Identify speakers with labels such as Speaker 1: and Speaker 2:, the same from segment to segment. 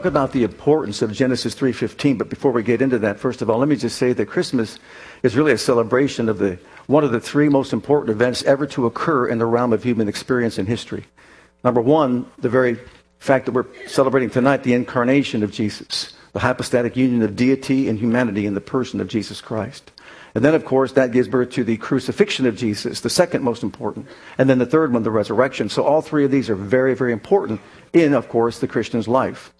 Speaker 1: talk about the importance of Genesis 3:15, but before we get into that, first of all, let me just say that Christmas is really a celebration of the one of the three most important events ever to occur in the realm of human experience and history. Number one, the very fact that we're celebrating tonight the incarnation of Jesus, the hypostatic union of deity and humanity in the person of Jesus Christ. And then, of course, that gives birth to the crucifixion of Jesus, the second most important. And then the third one, the resurrection. So all three of these are very, very important in, of course, the Christian's life.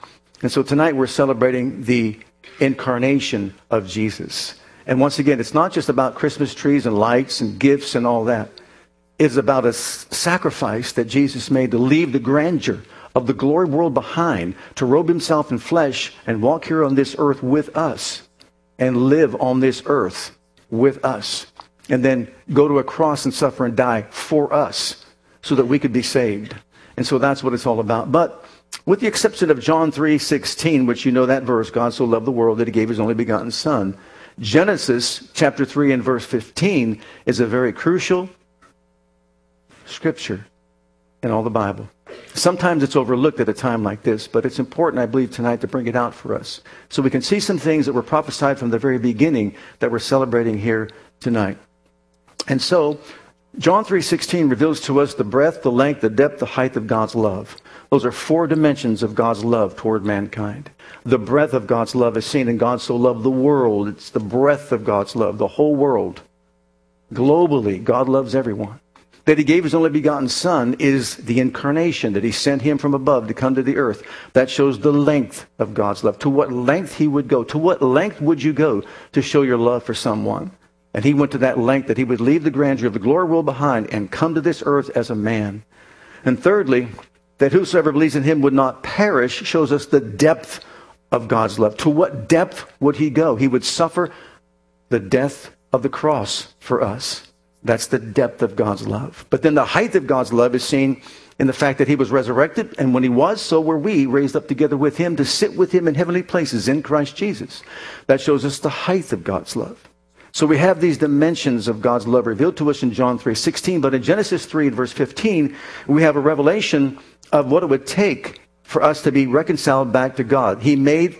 Speaker 1: And so tonight we're celebrating the incarnation of Jesus. And once again, it's not just about Christmas trees and lights and gifts and all that. It's about a sacrifice that Jesus made to leave the grandeur of the glory world behind, to robe himself in flesh and walk here on this earth with us and live on this earth with us. And then go to a cross and suffer and die for us so that we could be saved. And so that's what it's all about. But with the exception of John 3:16, which you know that verse, God so loved the world that he gave his only begotten son. Genesis chapter 3 and verse 15 is a very crucial scripture in all the Bible. Sometimes it's overlooked at a time like this, but it's important, I believe, tonight to bring it out for us. So we can see some things that were prophesied from the very beginning that we're celebrating here tonight. And so, John 3:16 reveals to us the breadth, the length, the depth, the height of God's love. Those are four dimensions of God's love toward mankind. The breadth of God's love is seen in God so loved the world. It's the breadth of God's love, the whole world. Globally, God loves everyone. That he gave his only begotten son is the incarnation, that he sent him from above to come to the earth. That shows the length of God's love. To what length he would go. To what length would you go to show your love for someone? And he went to that length that he would leave the grandeur of the glory world behind and come to this earth as a man. And thirdly, that whosoever believes in him would not perish shows us the depth of God's love. To what depth would he go? He would suffer the death of the cross for us. That's the depth of God's love. But then the height of God's love is seen in the fact that he was resurrected, and when he was, so were we raised up together with him to sit with him in heavenly places in Christ Jesus. That shows us the height of God's love. So we have these dimensions of God's love revealed to us in John 3:16, but in Genesis 3 verse 15, we have a revelation of what it would take for us to be reconciled back to God. He made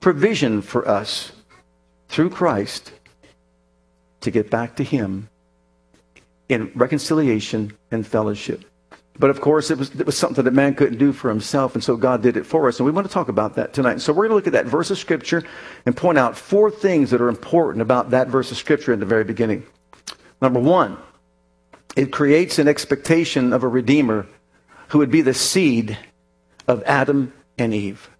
Speaker 1: provision for us through Christ to get back to him in reconciliation and fellowship. But of course, it was, it was something that man couldn't do for himself, and so God did it for us. And we want to talk about that tonight. So we're going to look at that verse of Scripture and point out four things that are important about that verse of Scripture in the very beginning. Number one, it creates an expectation of a Redeemer who would be the seed of Adam and Eve.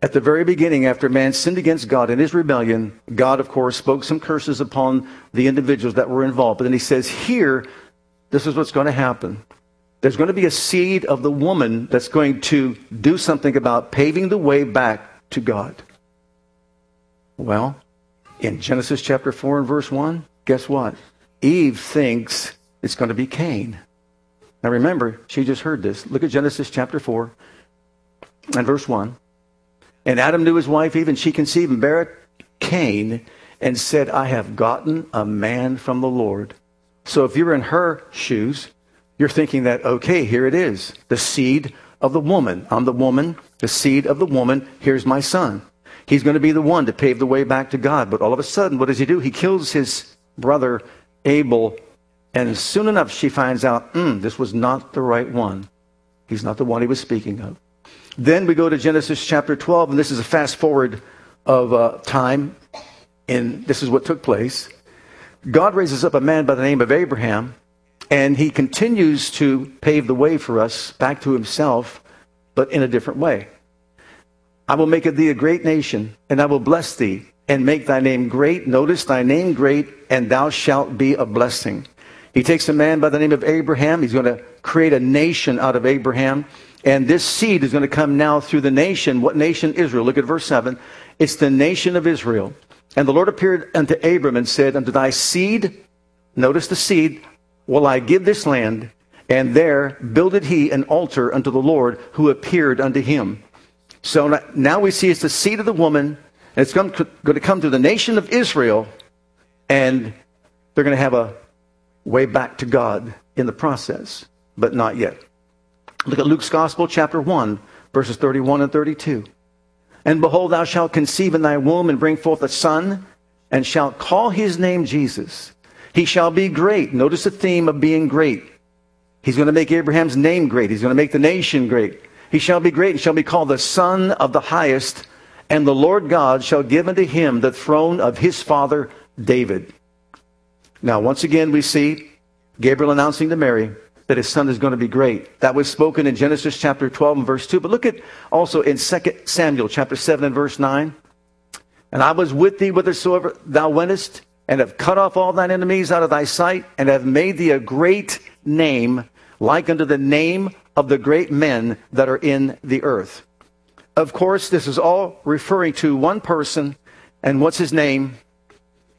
Speaker 1: At the very beginning, after man sinned against God in his rebellion, God, of course, spoke some curses upon the individuals that were involved. But then he says, Here, this is what's going to happen. There's going to be a seed of the woman that's going to do something about paving the way back to God. Well, in Genesis chapter 4 and verse 1, guess what? Eve thinks it's going to be Cain. Now remember, she just heard this. Look at Genesis chapter 4 and verse 1. And Adam knew his wife Eve, and she conceived and bare Cain and said, I have gotten a man from the Lord. So if you're in her shoes, you're thinking that, okay, here it is. The seed of the woman. I'm the woman, the seed of the woman. Here's my son. He's going to be the one to pave the way back to God. But all of a sudden, what does he do? He kills his brother Abel and soon enough, she finds out, mm, this was not the right one. He's not the one he was speaking of. Then we go to Genesis chapter 12, and this is a fast forward of uh, time, and this is what took place. God raises up a man by the name of Abraham, and he continues to pave the way for us back to himself, but in a different way. I will make of thee a great nation, and I will bless thee, and make thy name great. Notice thy name great, and thou shalt be a blessing. He takes a man by the name of Abraham. He's going to create a nation out of Abraham. And this seed is going to come now through the nation. What nation? Israel. Look at verse 7. It's the nation of Israel. And the Lord appeared unto Abram and said, Unto thy seed, notice the seed, will I give this land. And there builded he an altar unto the Lord who appeared unto him. So now we see it's the seed of the woman, and it's going to come to the nation of Israel, and they're going to have a way back to God in the process, but not yet. Look at Luke's Gospel, chapter 1, verses 31 and 32. And behold, thou shalt conceive in thy womb and bring forth a son, and shalt call his name Jesus. He shall be great. Notice the theme of being great. He's going to make Abraham's name great. He's going to make the nation great. He shall be great and shall be called the Son of the Highest, and the Lord God shall give unto him the throne of his father David. Now, once again, we see Gabriel announcing to Mary that his son is going to be great. That was spoken in Genesis chapter 12 and verse 2. But look at also in 2 Samuel chapter 7 and verse 9. And I was with thee whithersoever thou wentest, and have cut off all thine enemies out of thy sight, and have made thee a great name, like unto the name of the great men that are in the earth. Of course, this is all referring to one person, and what's his name?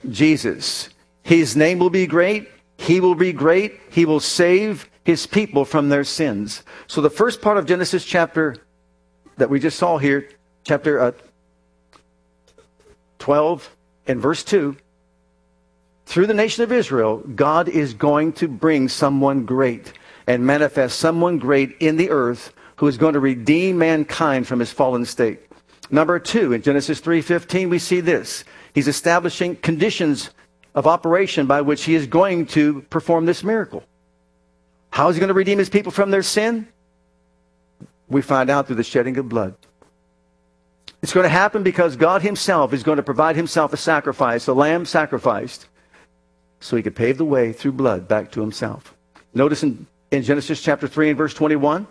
Speaker 1: Jesus. His name will be great. He will be great. He will save his people from their sins. So the first part of Genesis chapter that we just saw here, chapter uh, 12 and verse 2, through the nation of Israel, God is going to bring someone great and manifest someone great in the earth who is going to redeem mankind from his fallen state. Number two, in Genesis 3.15, we see this. He's establishing conditions of operation by which he is going to perform this miracle. How is he going to redeem his people from their sin? We find out through the shedding of blood. It's going to happen because God himself is going to provide himself a sacrifice, a lamb sacrificed, so he could pave the way through blood back to himself. Notice in, in Genesis chapter 3 and verse 21,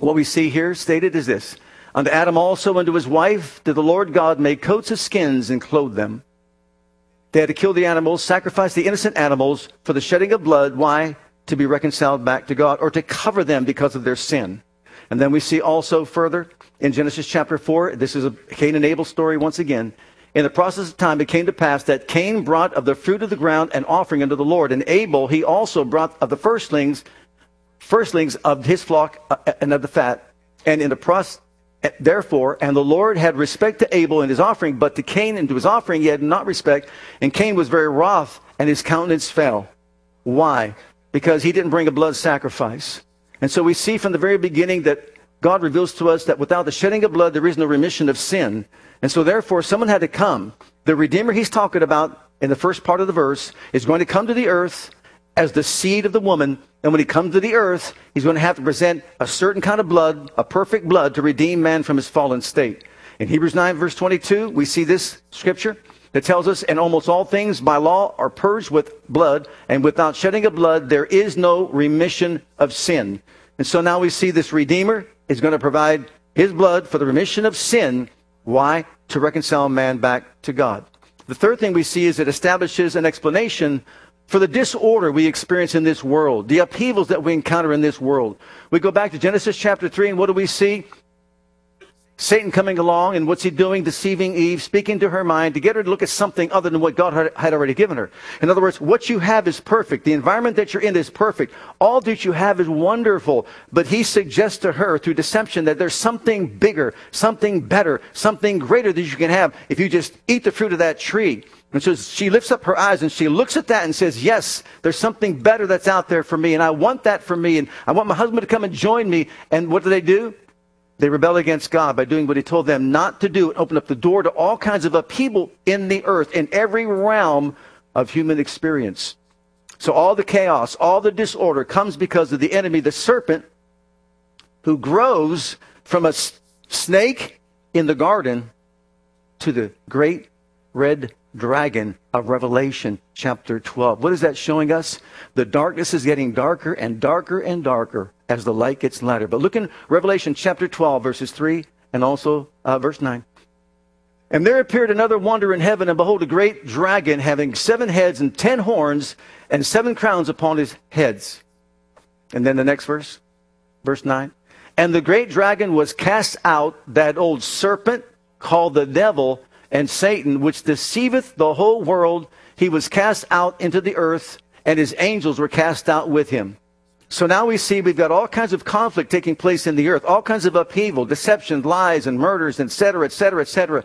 Speaker 1: what we see here stated is this. Unto Adam also, unto his wife, did the Lord God make coats of skins and clothe them. They had to kill the animals, sacrifice the innocent animals for the shedding of blood. Why? to be reconciled back to God or to cover them because of their sin. And then we see also further in Genesis chapter 4, this is a Cain and Abel story once again. In the process of time, it came to pass that Cain brought of the fruit of the ground an offering unto the Lord. And Abel, he also brought of the firstlings, firstlings of his flock uh, and of the fat. And in the process, therefore, and the Lord had respect to Abel and his offering, but to Cain and to his offering he had not respect. And Cain was very wroth, and his countenance fell. Why? because he didn't bring a blood sacrifice. And so we see from the very beginning that God reveals to us that without the shedding of blood, there is no remission of sin. And so therefore, someone had to come. The Redeemer he's talking about in the first part of the verse is going to come to the earth as the seed of the woman. And when he comes to the earth, he's going to have to present a certain kind of blood, a perfect blood, to redeem man from his fallen state. In Hebrews 9, verse 22, we see this scripture that tells us, and almost all things by law are purged with blood, and without shedding of blood, there is no remission of sin. And so now we see this Redeemer is going to provide his blood for the remission of sin. Why? To reconcile man back to God. The third thing we see is it establishes an explanation for the disorder we experience in this world, the upheavals that we encounter in this world. We go back to Genesis chapter 3, and what do we see? Satan coming along and what's he doing? Deceiving Eve, speaking to her mind to get her to look at something other than what God had already given her. In other words, what you have is perfect. The environment that you're in is perfect. All that you have is wonderful. But he suggests to her through deception that there's something bigger, something better, something greater that you can have if you just eat the fruit of that tree. And so she lifts up her eyes and she looks at that and says, Yes, there's something better that's out there for me, and I want that for me, and I want my husband to come and join me. And what do they do? They rebel against God by doing what he told them not to do and open up the door to all kinds of upheaval in the earth, in every realm of human experience. So all the chaos, all the disorder comes because of the enemy, the serpent, who grows from a snake in the garden to the great red dragon of Revelation chapter 12. What is that showing us? The darkness is getting darker and darker and darker as the light gets lighter. But look in Revelation chapter 12, verses 3 and also uh, verse 9. And there appeared another wonder in heaven, and behold, a great dragon having seven heads and ten horns and seven crowns upon his heads. And then the next verse, verse 9. And the great dragon was cast out, that old serpent called the devil and Satan, which deceiveth the whole world, he was cast out into the earth, and his angels were cast out with him. So now we see we've got all kinds of conflict taking place in the earth, all kinds of upheaval, deception, lies, and murders, etc., etc., etc.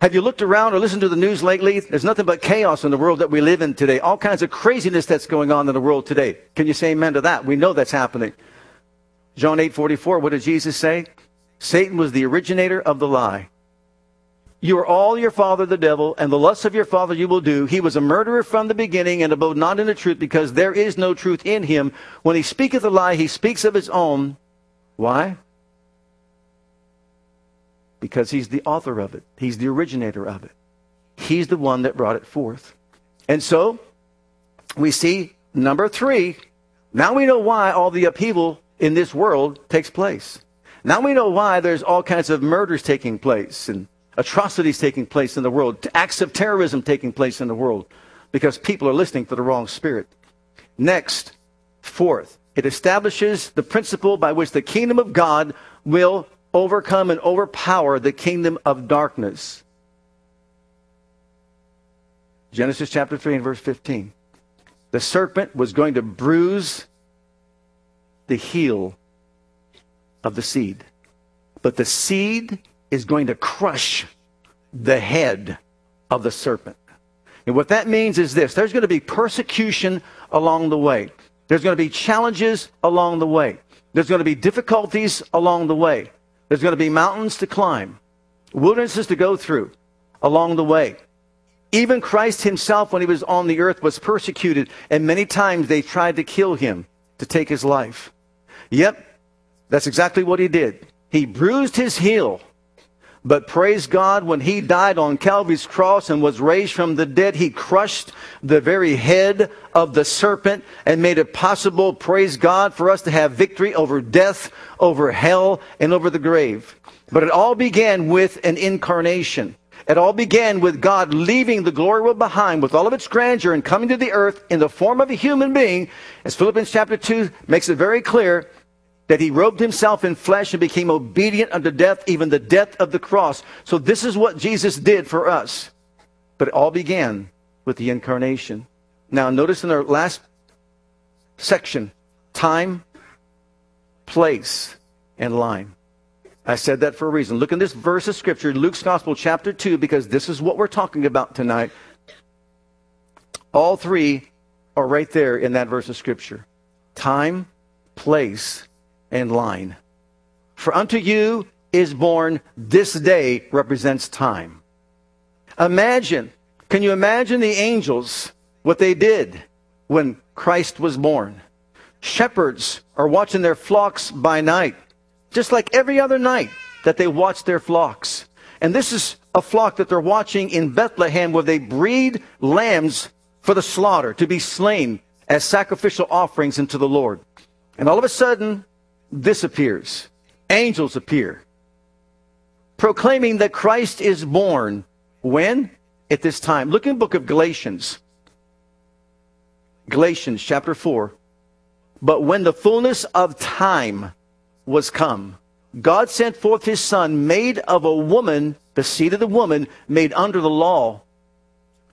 Speaker 1: Have you looked around or listened to the news lately? There's nothing but chaos in the world that we live in today. All kinds of craziness that's going on in the world today. Can you say amen to that? We know that's happening. John 8 44, what did Jesus say? Satan was the originator of the lie. You are all your father the devil, and the lusts of your father you will do. He was a murderer from the beginning, and abode not in the truth, because there is no truth in him. When he speaketh a lie, he speaks of his own. Why? Because he's the author of it. He's the originator of it. He's the one that brought it forth. And so, we see number three. Now we know why all the upheaval in this world takes place. Now we know why there's all kinds of murders taking place and atrocities taking place in the world, acts of terrorism taking place in the world, because people are listening to the wrong spirit. Next, fourth, it establishes the principle by which the kingdom of God will overcome and overpower the kingdom of darkness. Genesis chapter 3 and verse 15. The serpent was going to bruise the heel of the seed, but the seed is going to crush the head of the serpent. And what that means is this there's going to be persecution along the way, there's going to be challenges along the way, there's going to be difficulties along the way, there's going to be mountains to climb, wildernesses to go through along the way. Even Christ himself, when he was on the earth, was persecuted, and many times they tried to kill him, to take his life. Yep, that's exactly what he did. He bruised his heel but praise God, when he died on Calvary's cross and was raised from the dead, he crushed the very head of the serpent and made it possible, praise God, for us to have victory over death, over hell, and over the grave. But it all began with an incarnation. It all began with God leaving the glory world behind with all of its grandeur and coming to the earth in the form of a human being. As Philippians chapter 2 makes it very clear, that he robed himself in flesh and became obedient unto death, even the death of the cross. So this is what Jesus did for us. But it all began with the incarnation. Now, notice in our last section time, place, and line. I said that for a reason. Look in this verse of Scripture, Luke's Gospel, chapter 2, because this is what we're talking about tonight. All three are right there in that verse of Scripture time, place, and line. For unto you is born this day represents time. Imagine, can you imagine the angels, what they did when Christ was born? Shepherds are watching their flocks by night, just like every other night that they watch their flocks. And this is a flock that they're watching in Bethlehem where they breed lambs for the slaughter to be slain as sacrificial offerings unto the Lord. And all of a sudden, this appears. Angels appear, proclaiming that Christ is born. When? At this time. Look in the book of Galatians. Galatians chapter 4. But when the fullness of time was come, God sent forth his Son, made of a woman, the seed of the woman, made under the law,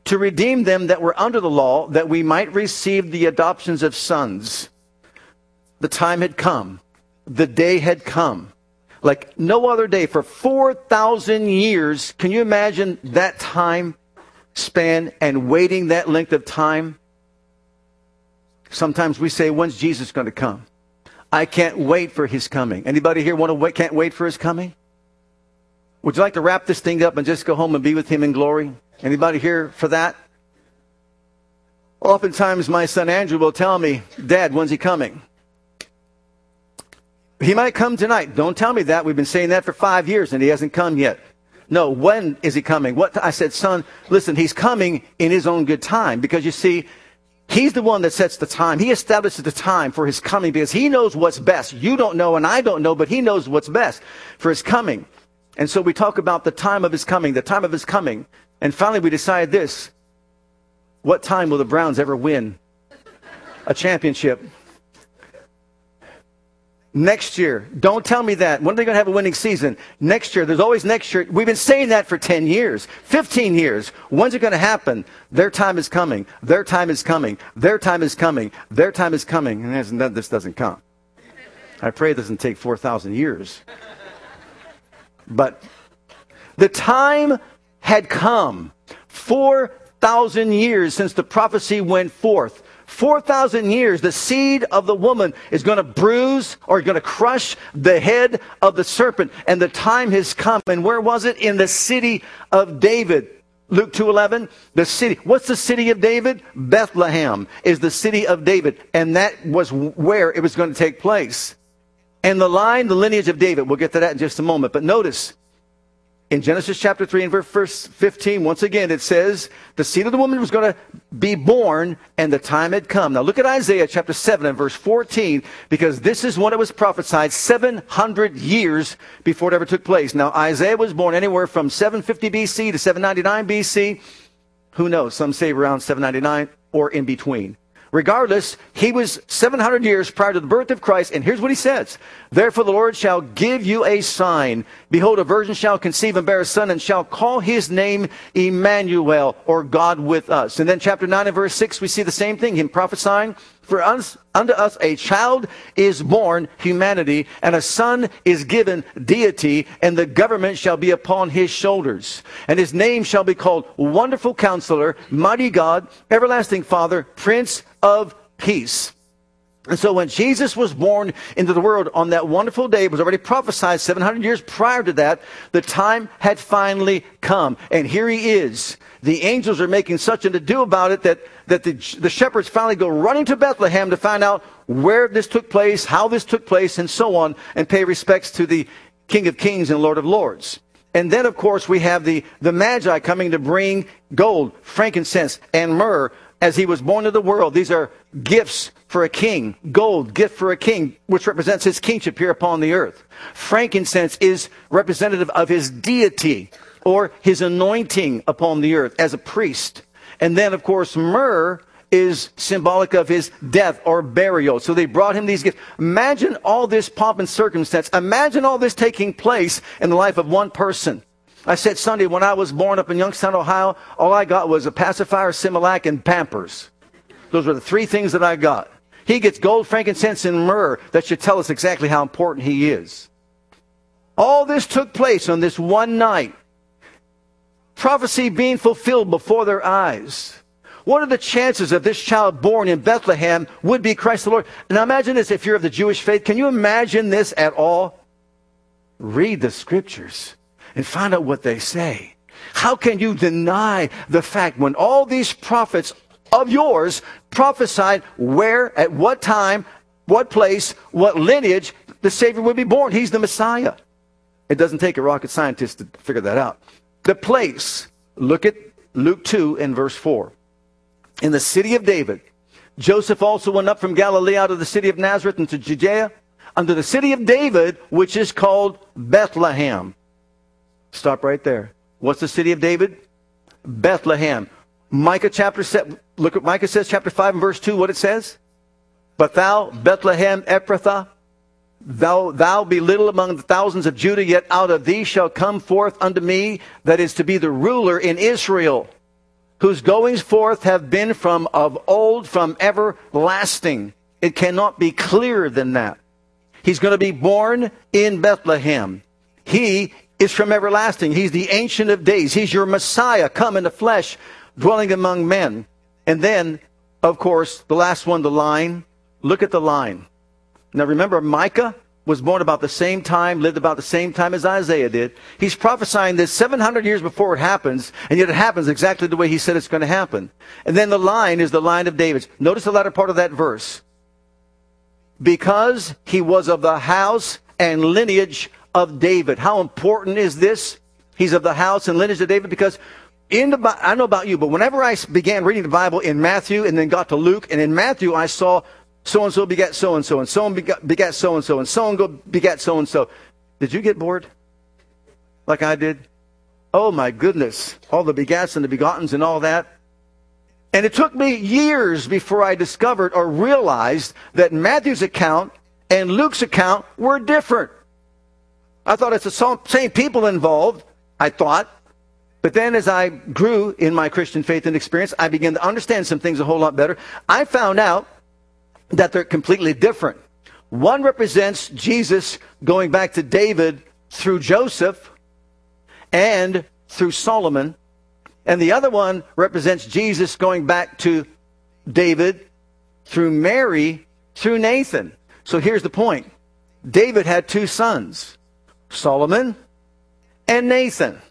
Speaker 1: to redeem them that were under the law, that we might receive the adoptions of sons. The time had come the day had come. Like no other day for 4,000 years. Can you imagine that time span and waiting that length of time? Sometimes we say, when's Jesus going to come? I can't wait for his coming. Anybody here want to wait, can't wait for his coming? Would you like to wrap this thing up and just go home and be with him in glory? Anybody here for that? Oftentimes my son Andrew will tell me, Dad, when's he coming? He might come tonight. Don't tell me that. We've been saying that for five years and he hasn't come yet. No, when is he coming? What I said, son, listen, he's coming in his own good time because you see, he's the one that sets the time. He establishes the time for his coming because he knows what's best. You don't know and I don't know, but he knows what's best for his coming. And so we talk about the time of his coming, the time of his coming. And finally we decide this. What time will the Browns ever win a championship? Next year. Don't tell me that. When are they going to have a winning season? Next year. There's always next year. We've been saying that for 10 years, 15 years. When's it going to happen? Their time is coming. Their time is coming. Their time is coming. Their time is coming. And this doesn't come. I pray it doesn't take 4,000 years. But the time had come. 4,000 years since the prophecy went forth. 4,000 years, the seed of the woman is going to bruise or going to crush the head of the serpent. And the time has come. And where was it? In the city of David. Luke 2:11 the city what's the city of David Bethlehem is the city of David and that was where it was going to take place and the line the lineage of David we'll get to that in just a moment but notice in Genesis chapter 3 and verse 15, once again, it says the seed of the woman was going to be born and the time had come. Now look at Isaiah chapter 7 and verse 14, because this is when it was prophesied 700 years before it ever took place. Now Isaiah was born anywhere from 750 BC to 799 BC. Who knows? Some say around 799 or in between. Regardless, he was 700 years prior to the birth of Christ, and here's what he says. Therefore the Lord shall give you a sign. Behold, a virgin shall conceive and bear a son, and shall call his name Emmanuel, or God with us. And then chapter 9 and verse 6, we see the same thing, him prophesying for us, unto us a child is born, humanity, and a son is given, deity, and the government shall be upon his shoulders. And his name shall be called Wonderful Counselor, Mighty God, Everlasting Father, Prince of Peace. And so when Jesus was born into the world on that wonderful day, it was already prophesied 700 years prior to that, the time had finally come. And here he is. The angels are making such an ado about it that, that the, the shepherds finally go running to Bethlehem to find out where this took place, how this took place, and so on, and pay respects to the King of Kings and Lord of Lords. And then, of course, we have the, the Magi coming to bring gold, frankincense, and myrrh as he was born to the world. These are gifts for a king. Gold, gift for a king, which represents his kingship here upon the earth. Frankincense is representative of his deity or his anointing upon the earth as a priest. And then, of course, myrrh is symbolic of his death or burial. So they brought him these gifts. Imagine all this pomp and circumstance. Imagine all this taking place in the life of one person. I said Sunday, when I was born up in Youngstown, Ohio, all I got was a pacifier, Similac, and Pampers. Those were the three things that I got. He gets gold, frankincense, and myrrh. That should tell us exactly how important he is. All this took place on this one night. Prophecy being fulfilled before their eyes. What are the chances of this child born in Bethlehem would be Christ the Lord? Now imagine this if you're of the Jewish faith. Can you imagine this at all? Read the scriptures and find out what they say. How can you deny the fact when all these prophets of yours prophesied where, at what time, what place, what lineage the Savior would be born? He's the Messiah. It doesn't take a rocket scientist to figure that out. The place, look at Luke 2 and verse 4. In the city of David, Joseph also went up from Galilee out of the city of Nazareth into Judea, unto the city of David, which is called Bethlehem Stop right there. What's the city of David? Bethlehem. Micah chapter look at Micah says chapter 5 and verse 2 what it says. But thou, Bethlehem Ephrathah, thou, thou be little among the thousands of Judah, yet out of thee shall come forth unto me that is to be the ruler in Israel, whose goings forth have been from of old, from everlasting. It cannot be clearer than that. He's going to be born in Bethlehem. He is from everlasting. He's the ancient of days. He's your Messiah, come in the flesh, dwelling among men. And then, of course, the last one, the line. Look at the line. Now remember, Micah was born about the same time, lived about the same time as Isaiah did. He's prophesying this 700 years before it happens, and yet it happens exactly the way he said it's going to happen. And then the line is the line of David's. Notice the latter part of that verse. Because he was of the house and lineage of David. How important is this? He's of the house and lineage of David because in the I know about you, but whenever I began reading the Bible in Matthew and then got to Luke, and in Matthew I saw so and so begat so and so, and so and begat so and so, and so and begat so and so. Did you get bored? Like I did? Oh my goodness. All the begats and the begottens and all that. And it took me years before I discovered or realized that Matthew's account and Luke's account were different. I thought it's the same people involved, I thought. But then as I grew in my Christian faith and experience, I began to understand some things a whole lot better. I found out that they're completely different. One represents Jesus going back to David through Joseph and through Solomon. And the other one represents Jesus going back to David through Mary through Nathan. So here's the point David had two sons, Solomon and Nathan.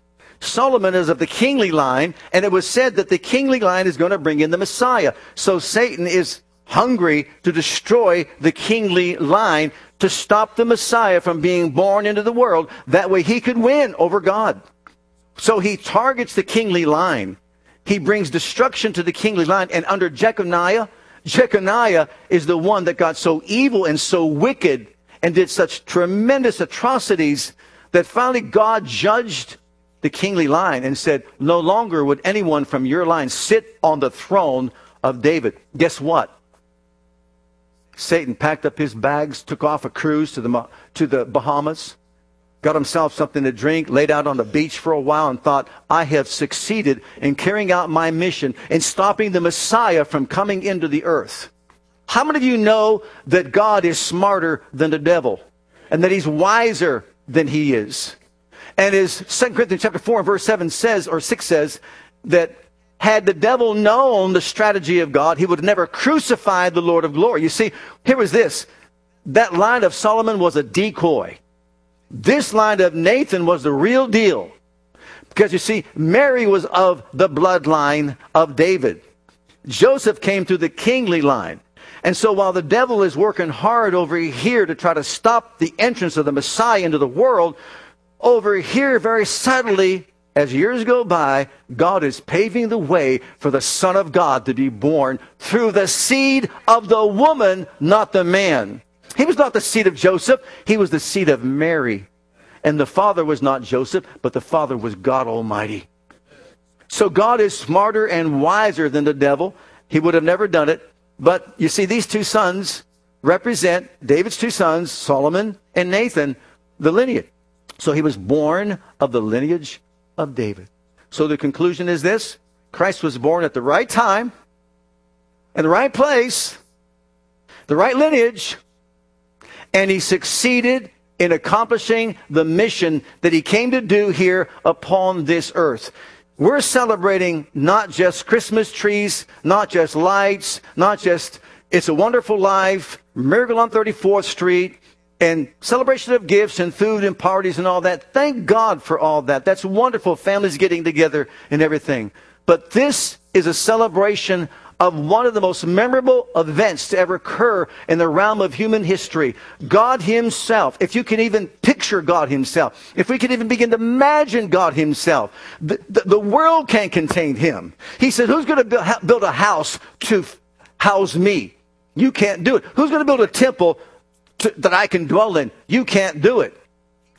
Speaker 1: Solomon is of the kingly line, and it was said that the kingly line is going to bring in the Messiah. So Satan is hungry to destroy the kingly line to stop the Messiah from being born into the world. That way he could win over God. So he targets the kingly line. He brings destruction to the kingly line. And under Jeconiah, Jeconiah is the one that got so evil and so wicked and did such tremendous atrocities that finally God judged the kingly line and said, No longer would anyone from your line sit on the throne of David. Guess what? Satan packed up his bags, took off a cruise to the, to the Bahamas, got himself something to drink, laid out on the beach for a while, and thought, I have succeeded in carrying out my mission in stopping the Messiah from coming into the earth. How many of you know that God is smarter than the devil and that he's wiser than he is? And as 2 Corinthians chapter 4 and verse 7 says, or 6 says, that had the devil known the strategy of God, he would have never crucified the Lord of glory. You see, here was this. That line of Solomon was a decoy. This line of Nathan was the real deal. Because you see, Mary was of the bloodline of David. Joseph came through the kingly line. And so while the devil is working hard over here to try to stop the entrance of the Messiah into the world, over here, very subtly, as years go by, God is paving the way for the Son of God to be born through the seed of the woman, not the man. He was not the seed of Joseph, he was the seed of Mary. And the father was not Joseph, but the father was God Almighty. So God is smarter and wiser than the devil. He would have never done it. But you see, these two sons represent David's two sons, Solomon and Nathan, the lineage. So he was born of the lineage of David. So the conclusion is this Christ was born at the right time, in the right place, the right lineage, and he succeeded in accomplishing the mission that he came to do here upon this earth. We're celebrating not just Christmas trees, not just lights, not just It's a Wonderful Life, Miracle on 34th Street, and celebration of gifts and food and parties and all that. Thank God for all that. That's wonderful. Families getting together and everything. But this is a celebration of one of the most memorable events to ever occur in the realm of human history. God Himself, if you can even picture God Himself, if we can even begin to imagine God Himself, the, the, the world can't contain Him. He said, Who's going to build a house to house me? You can't do it. Who's going to build a temple to, that I can dwell in. You can't do it.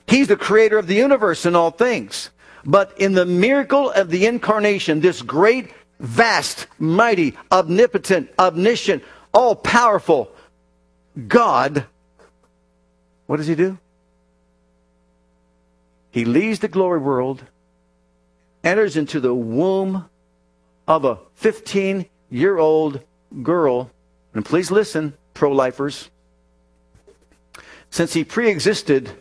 Speaker 1: He's the creator of the universe and all things. But in the miracle of the incarnation, this great, vast, mighty, omnipotent, omniscient, all powerful God, what does he do? He leaves the glory world, enters into the womb of a 15 year old girl. And please listen, pro lifers since he pre existed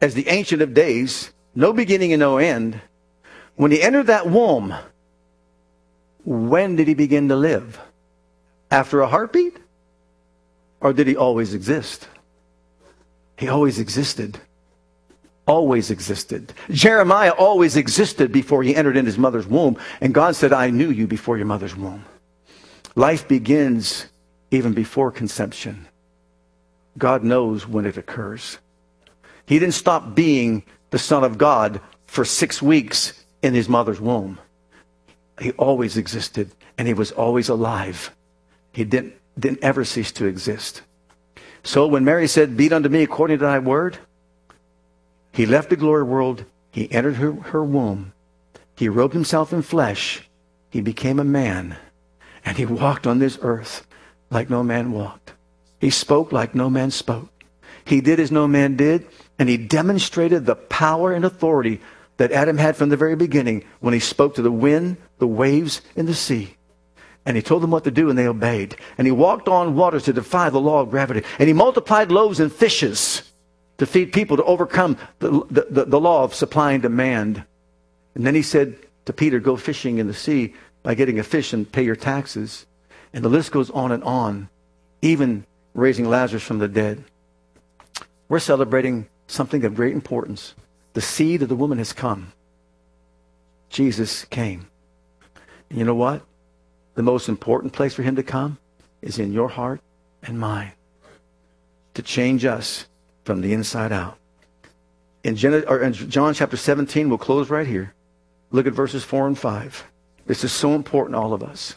Speaker 1: as the Ancient of Days, no beginning and no end, when he entered that womb, when did he begin to live? After a heartbeat? Or did he always exist? He always existed. Always existed. Jeremiah always existed before he entered in his mother's womb. And God said, I knew you before your mother's womb. Life begins even before conception. God knows when it occurs. He didn't stop being the Son of God for six weeks in his mother's womb. He always existed and he was always alive. He didn't, didn't ever cease to exist. So when Mary said, Be unto me according to thy word, he left the glory world. He entered her, her womb. He robed himself in flesh. He became a man. And he walked on this earth like no man walked. He spoke like no man spoke. He did as no man did, and he demonstrated the power and authority that Adam had from the very beginning when he spoke to the wind, the waves, and the sea. And he told them what to do, and they obeyed. And he walked on waters to defy the law of gravity. And he multiplied loaves and fishes to feed people, to overcome the, the, the, the law of supply and demand. And then he said to Peter, Go fishing in the sea by getting a fish and pay your taxes. And the list goes on and on, even raising Lazarus from the dead. We're celebrating something of great importance. The seed of the woman has come. Jesus came. And you know what? The most important place for him to come is in your heart and mine to change us from the inside out. In, John chapter 17, we'll close right here. Look at verses 4 and 5. This is so important, all of us.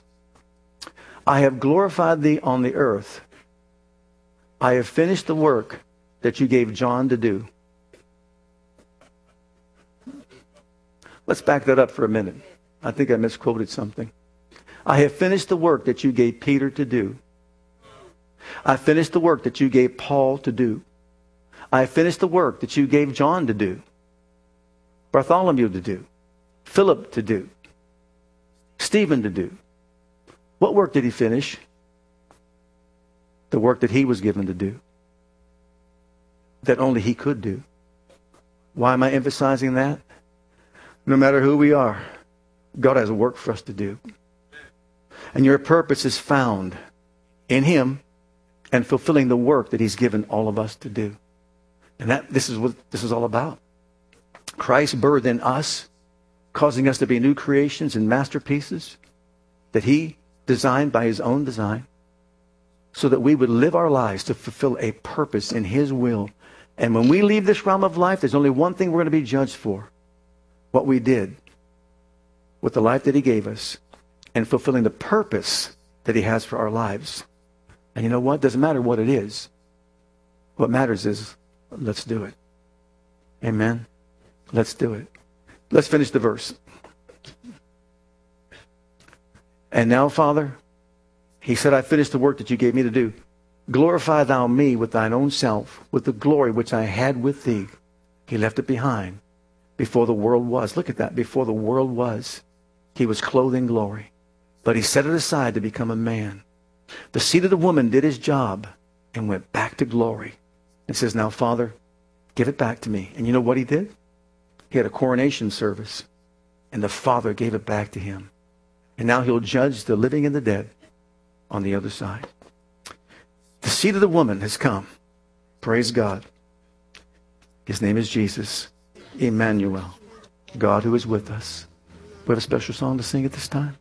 Speaker 1: I have glorified thee on the earth. I have finished the work that you gave John to do. Let's back that up for a minute. I think I misquoted something. I have finished the work that you gave Peter to do. I finished the work that you gave Paul to do. I finished the work that you gave John to do, Bartholomew to do, Philip to do, Stephen to do. What work did he finish? The work that he was given to do, that only he could do. Why am I emphasizing that? No matter who we are, God has a work for us to do. And your purpose is found in him and fulfilling the work that he's given all of us to do. And that this is what this is all about. Christ birthed in us, causing us to be new creations and masterpieces that he designed by his own design, so that we would live our lives to fulfill a purpose in his will. And when we leave this realm of life, there's only one thing we're going to be judged for what we did with the life that he gave us and fulfilling the purpose that he has for our lives. And you know what? Doesn't matter what it is. What matters is Let's do it. Amen. Let's do it. Let's finish the verse. And now, Father, he said, I finished the work that you gave me to do. Glorify thou me with thine own self, with the glory which I had with thee. He left it behind before the world was. Look at that. Before the world was, he was clothed in glory. But he set it aside to become a man. The seed of the woman did his job and went back to glory and says, Now, Father, give it back to me. And you know what he did? He had a coronation service, and the Father gave it back to him. And now he'll judge the living and the dead on the other side. The seed of the woman has come. Praise God. His name is Jesus, Emmanuel, God who is with us. We have a special song to sing at this time.